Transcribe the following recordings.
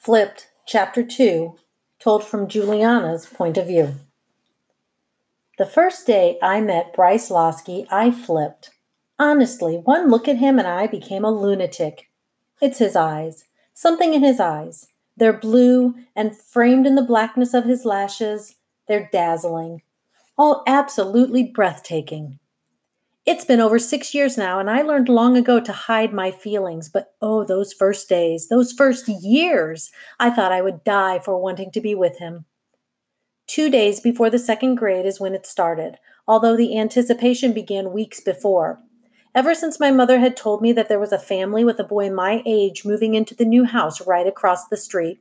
Flipped, Chapter 2, told from Juliana's point of view. The first day I met Bryce Loski, I flipped. Honestly, one look at him and I became a lunatic. It's his eyes. Something in his eyes. They're blue and framed in the blackness of his lashes. They're dazzling. All absolutely breathtaking. It's been over six years now, and I learned long ago to hide my feelings. But oh, those first days, those first years, I thought I would die for wanting to be with him. Two days before the second grade is when it started, although the anticipation began weeks before. Ever since my mother had told me that there was a family with a boy my age moving into the new house right across the street.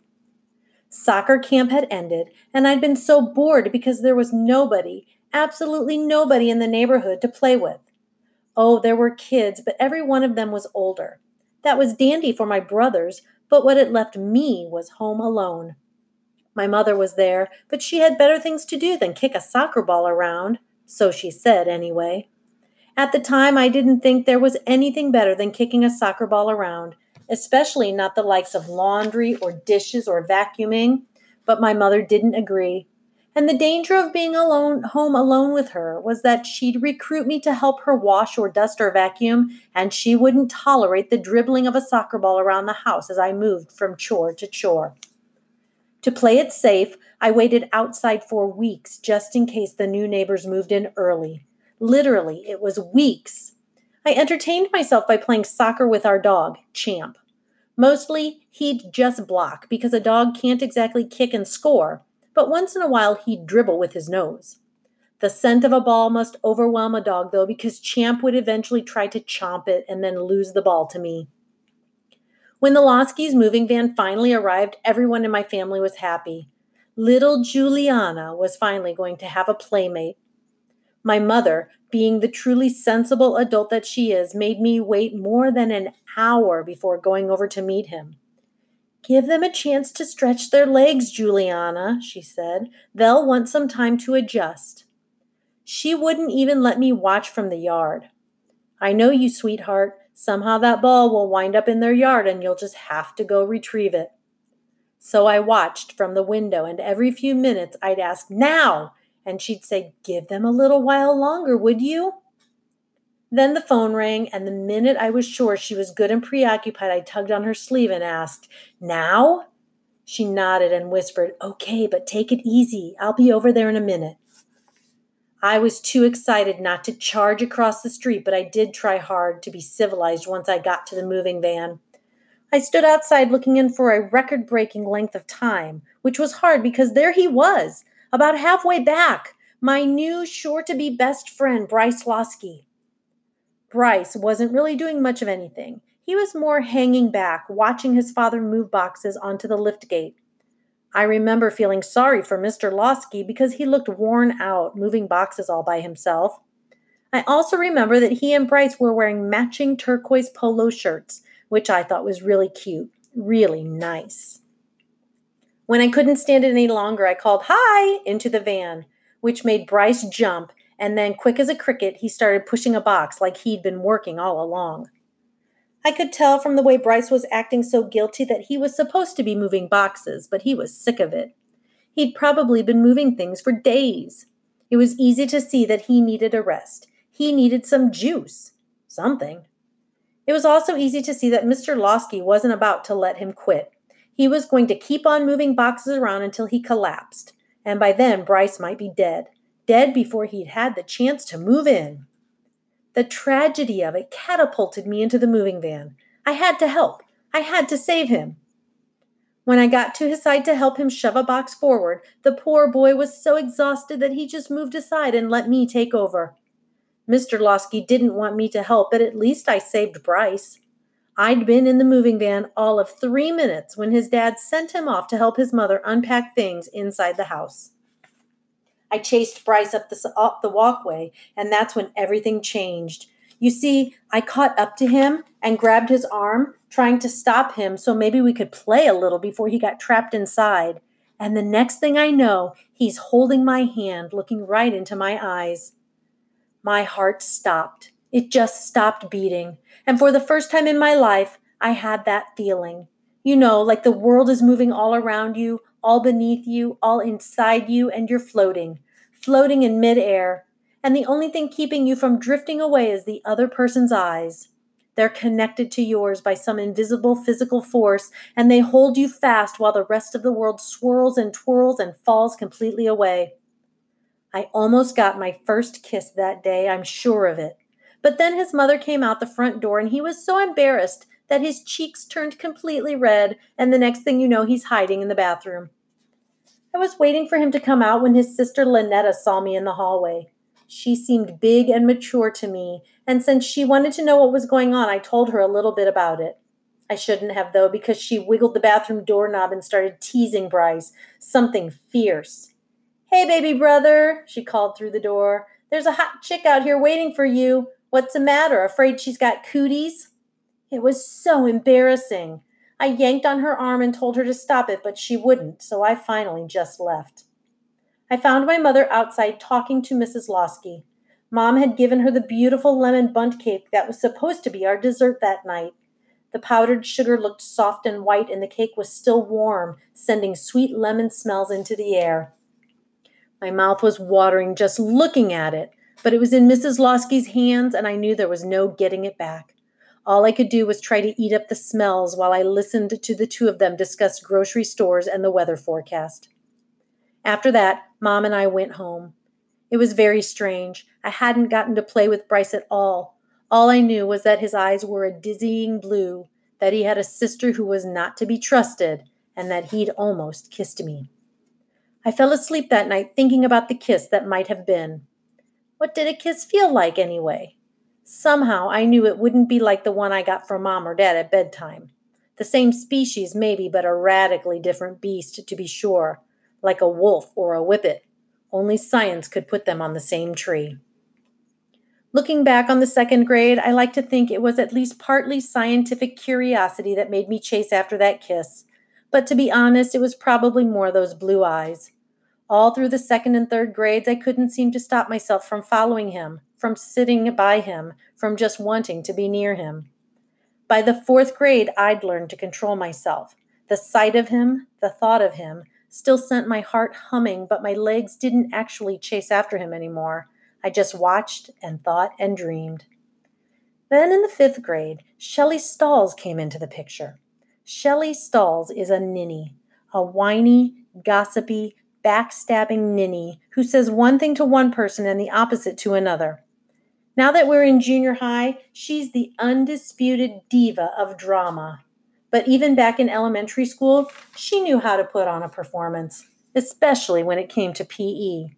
Soccer camp had ended, and I'd been so bored because there was nobody, absolutely nobody in the neighborhood to play with. Oh, there were kids, but every one of them was older. That was dandy for my brothers, but what it left me was home alone. My mother was there, but she had better things to do than kick a soccer ball around, so she said anyway. At the time, I didn't think there was anything better than kicking a soccer ball around, especially not the likes of laundry or dishes or vacuuming, but my mother didn't agree. And the danger of being alone home alone with her was that she'd recruit me to help her wash or dust or vacuum, and she wouldn't tolerate the dribbling of a soccer ball around the house as I moved from chore to chore. To play it safe, I waited outside for weeks just in case the new neighbors moved in early. Literally, it was weeks. I entertained myself by playing soccer with our dog, Champ. Mostly, he'd just block because a dog can't exactly kick and score, but once in a while he'd dribble with his nose. The scent of a ball must overwhelm a dog, though, because Champ would eventually try to chomp it and then lose the ball to me. When the Loskis' moving van finally arrived, everyone in my family was happy. Little Juliana was finally going to have a playmate. My mother, being the truly sensible adult that she is, made me wait more than an hour before going over to meet him. Give them a chance to stretch their legs, Juliana, she said. They'll want some time to adjust. She wouldn't even let me watch from the yard. I know you, sweetheart. Somehow that ball will wind up in their yard and you'll just have to go retrieve it. So I watched from the window, and every few minutes I'd ask, Now! And she'd say, Give them a little while longer, would you? Then the phone rang, and the minute I was sure she was good and preoccupied, I tugged on her sleeve and asked, Now? She nodded and whispered, Okay, but take it easy. I'll be over there in a minute. I was too excited not to charge across the street, but I did try hard to be civilized once I got to the moving van. I stood outside looking in for a record breaking length of time, which was hard because there he was, about halfway back, my new sure to be best friend, Bryce Loski. Bryce wasn't really doing much of anything. He was more hanging back, watching his father move boxes onto the lift gate. I remember feeling sorry for Mr. Loski because he looked worn out, moving boxes all by himself. I also remember that he and Bryce were wearing matching turquoise polo shirts, which I thought was really cute, really nice. When I couldn't stand it any longer, I called hi into the van, which made Bryce jump and then, quick as a cricket, he started pushing a box like he'd been working all along. I could tell from the way Bryce was acting so guilty that he was supposed to be moving boxes, but he was sick of it. He'd probably been moving things for days. It was easy to see that he needed a rest. He needed some juice. Something. It was also easy to see that Mr. Loski wasn't about to let him quit. He was going to keep on moving boxes around until he collapsed, and by then Bryce might be dead dead before he'd had the chance to move in. The tragedy of it catapulted me into the moving van. I had to help. I had to save him. When I got to his side to help him shove a box forward, the poor boy was so exhausted that he just moved aside and let me take over. Mr. Loski didn't want me to help, but at least I saved Bryce. I'd been in the moving van all of three minutes when his dad sent him off to help his mother unpack things inside the house. I chased Bryce up the, up the walkway, and that's when everything changed. You see, I caught up to him and grabbed his arm, trying to stop him so maybe we could play a little before he got trapped inside. And the next thing I know, he's holding my hand, looking right into my eyes. My heart stopped. It just stopped beating. And for the first time in my life, I had that feeling You know, like the world is moving all around you, all beneath you, all inside you, and you're floating, floating in midair. And the only thing keeping you from drifting away is the other person's eyes. They're connected to yours by some invisible physical force, and they hold you fast while the rest of the world swirls and twirls and falls completely away. I almost got my first kiss that day, I'm sure of it. But then his mother came out the front door, and he was so embarrassed that his cheeks turned completely red, and the next thing you know, he's hiding in the bathroom. I was waiting for him to come out when his sister Lynetta saw me in the hallway. She seemed big and mature to me, and since she wanted to know what was going on, I told her a little bit about it. I shouldn't have, though, because she wiggled the bathroom doorknob and started teasing Bryce. Something fierce. Hey, baby brother, she called through the door. There's a hot chick out here waiting for you. What's the matter? Afraid she's got cooties? It was so embarrassing. I yanked on her arm and told her to stop it, but she wouldn't, so I finally just left. I found my mother outside talking to Mrs. Loski. Mom had given her the beautiful lemon bundt cake that was supposed to be our dessert that night. The powdered sugar looked soft and white, and the cake was still warm, sending sweet lemon smells into the air. My mouth was watering just looking at it, but it was in Mrs. Loski's hands, and I knew there was no getting it back. All I could do was try to eat up the smells while I listened to the two of them discuss grocery stores and the weather forecast. After that, Mom and I went home. It was very strange. I hadn't gotten to play with Bryce at all. All I knew was that his eyes were a dizzying blue, that he had a sister who was not to be trusted, and that he'd almost kissed me. I fell asleep that night thinking about the kiss that might have been. What did a kiss feel like, anyway? Somehow I knew it wouldn't be like the one I got from mom or dad at bedtime. The same species, maybe, but a radically different beast, to be sure, like a wolf or a whippet. Only science could put them on the same tree. Looking back on the second grade, I like to think it was at least partly scientific curiosity that made me chase after that kiss. But to be honest, it was probably more those blue eyes. All through the second and third grades, I couldn't seem to stop myself from following him, from sitting by him, from just wanting to be near him. By the fourth grade, I'd learned to control myself. The sight of him, the thought of him, still sent my heart humming, but my legs didn't actually chase after him anymore. I just watched and thought and dreamed. Then in the fifth grade, Shelley Stalls came into the picture. Shelley Stalls is a ninny, a whiny, gossipy, backstabbing ninny who says one thing to one person and the opposite to another. Now that we're in junior high, she's the undisputed diva of drama. But even back in elementary school, she knew how to put on a performance, especially when it came to PE.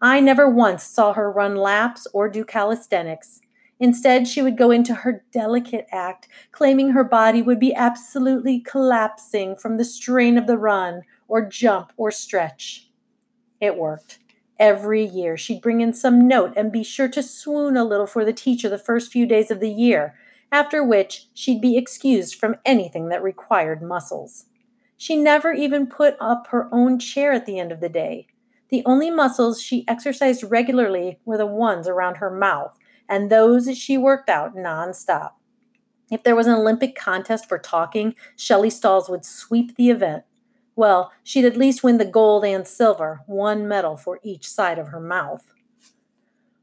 I never once saw her run laps or do calisthenics. Instead, she would go into her delicate act, claiming her body would be absolutely collapsing from the strain of the run, or jump, or stretch. It worked. Every year, she'd bring in some note and be sure to swoon a little for the teacher the first few days of the year, after which she'd be excused from anything that required muscles. She never even put up her own chair at the end of the day. The only muscles she exercised regularly were the ones around her mouth, and those she worked out nonstop. If there was an Olympic contest for talking, Shelley Stalls would sweep the event. Well, she'd at least win the gold and silver, one medal for each side of her mouth.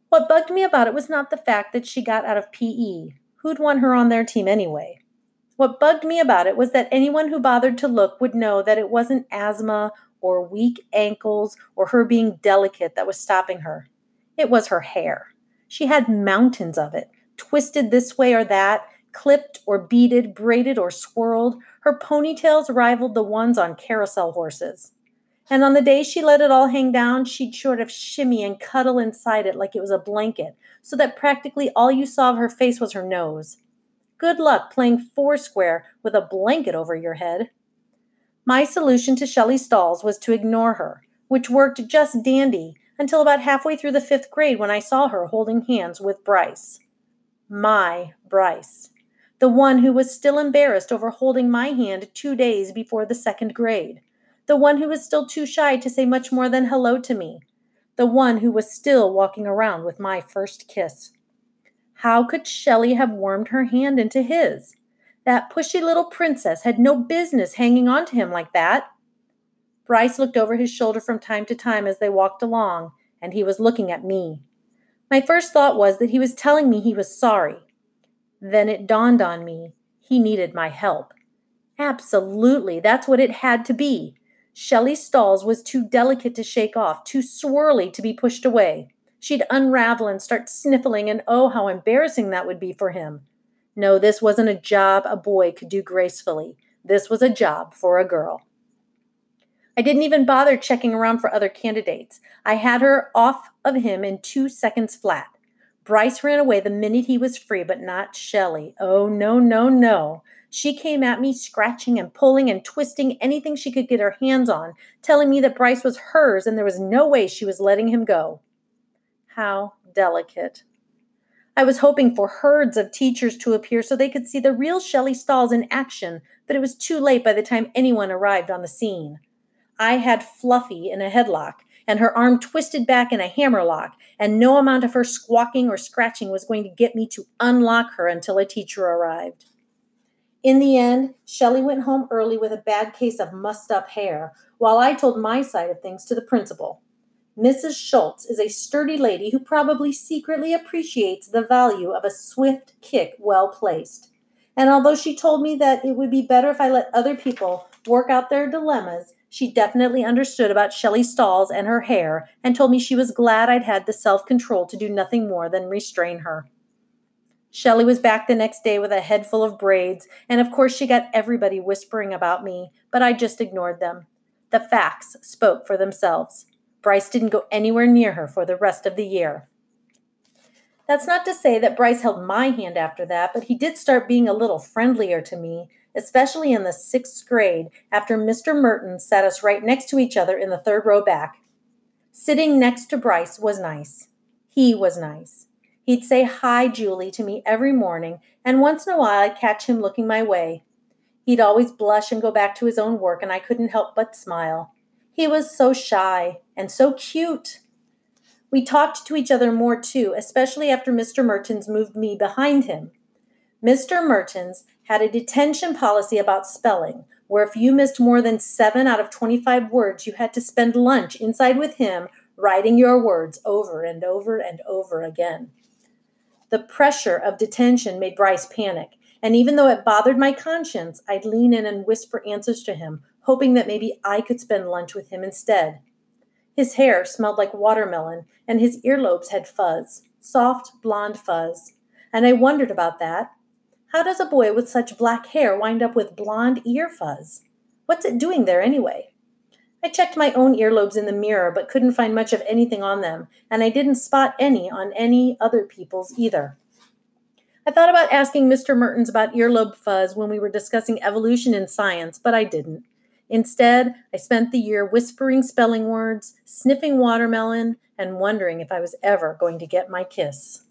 What bugged me about it was not the fact that she got out of PE. Who'd want her on their team anyway? What bugged me about it was that anyone who bothered to look would know that it wasn't asthma or weak ankles or her being delicate that was stopping her. It was her hair. She had mountains of it, twisted this way or that, clipped or beaded, braided or swirled, her ponytails rivaled the ones on carousel horses. And on the day she let it all hang down, she'd sort of shimmy and cuddle inside it like it was a blanket, so that practically all you saw of her face was her nose. Good luck playing foursquare with a blanket over your head. My solution to Shelley Stalls was to ignore her, which worked just dandy until about halfway through the fifth grade when I saw her holding hands with Bryce. My Bryce the one who was still embarrassed over holding my hand two days before the second grade, the one who was still too shy to say much more than hello to me, the one who was still walking around with my first kiss. How could Shelley have warmed her hand into his? That pushy little princess had no business hanging on to him like that. Bryce looked over his shoulder from time to time as they walked along, and he was looking at me. My first thought was that he was telling me he was sorry. Then it dawned on me he needed my help. Absolutely, that's what it had to be. Shelley Stalls was too delicate to shake off, too swirly to be pushed away. She'd unravel and start sniffling, and oh, how embarrassing that would be for him. No, this wasn't a job a boy could do gracefully. This was a job for a girl. I didn't even bother checking around for other candidates. I had her off of him in two seconds flat. Bryce ran away the minute he was free, but not Shelley. Oh, no, no, no. She came at me, scratching and pulling and twisting anything she could get her hands on, telling me that Bryce was hers and there was no way she was letting him go. How delicate. I was hoping for herds of teachers to appear so they could see the real Shelley Stalls in action, but it was too late by the time anyone arrived on the scene. I had Fluffy in a headlock and her arm twisted back in a hammerlock, and no amount of her squawking or scratching was going to get me to unlock her until a teacher arrived. In the end, Shelley went home early with a bad case of mussed up hair, while I told my side of things to the principal. Mrs. Schultz is a sturdy lady who probably secretly appreciates the value of a swift kick well placed. And although she told me that it would be better if I let other people work out their dilemmas, she definitely understood about Shelley Stalls and her hair and told me she was glad I'd had the self control to do nothing more than restrain her. Shelley was back the next day with a head full of braids, and of course she got everybody whispering about me, but I just ignored them. The facts spoke for themselves. Bryce didn't go anywhere near her for the rest of the year. That's not to say that Bryce held my hand after that, but he did start being a little friendlier to me, especially in the sixth grade after Mr. Merton sat us right next to each other in the third row back. Sitting next to Bryce was nice. He was nice. He'd say hi, Julie, to me every morning, and once in a while I'd catch him looking my way. He'd always blush and go back to his own work, and I couldn't help but smile. He was so shy and so cute. We talked to each other more too, especially after Mr. Mertens moved me behind him. Mr. Mertens had a detention policy about spelling, where if you missed more than seven out of 25 words, you had to spend lunch inside with him writing your words over and over and over again. The pressure of detention made Bryce panic, and even though it bothered my conscience, I'd lean in and whisper answers to him, hoping that maybe I could spend lunch with him instead. His hair smelled like watermelon, and his earlobes had fuzz, soft blonde fuzz. And I wondered about that. How does a boy with such black hair wind up with blonde ear fuzz? What's it doing there anyway? I checked my own earlobes in the mirror, but couldn't find much of anything on them, and I didn't spot any on any other people's either. I thought about asking Mr. Mertens about earlobe fuzz when we were discussing evolution in science, but I didn't. Instead, I spent the year whispering spelling words, sniffing watermelon, and wondering if I was ever going to get my kiss.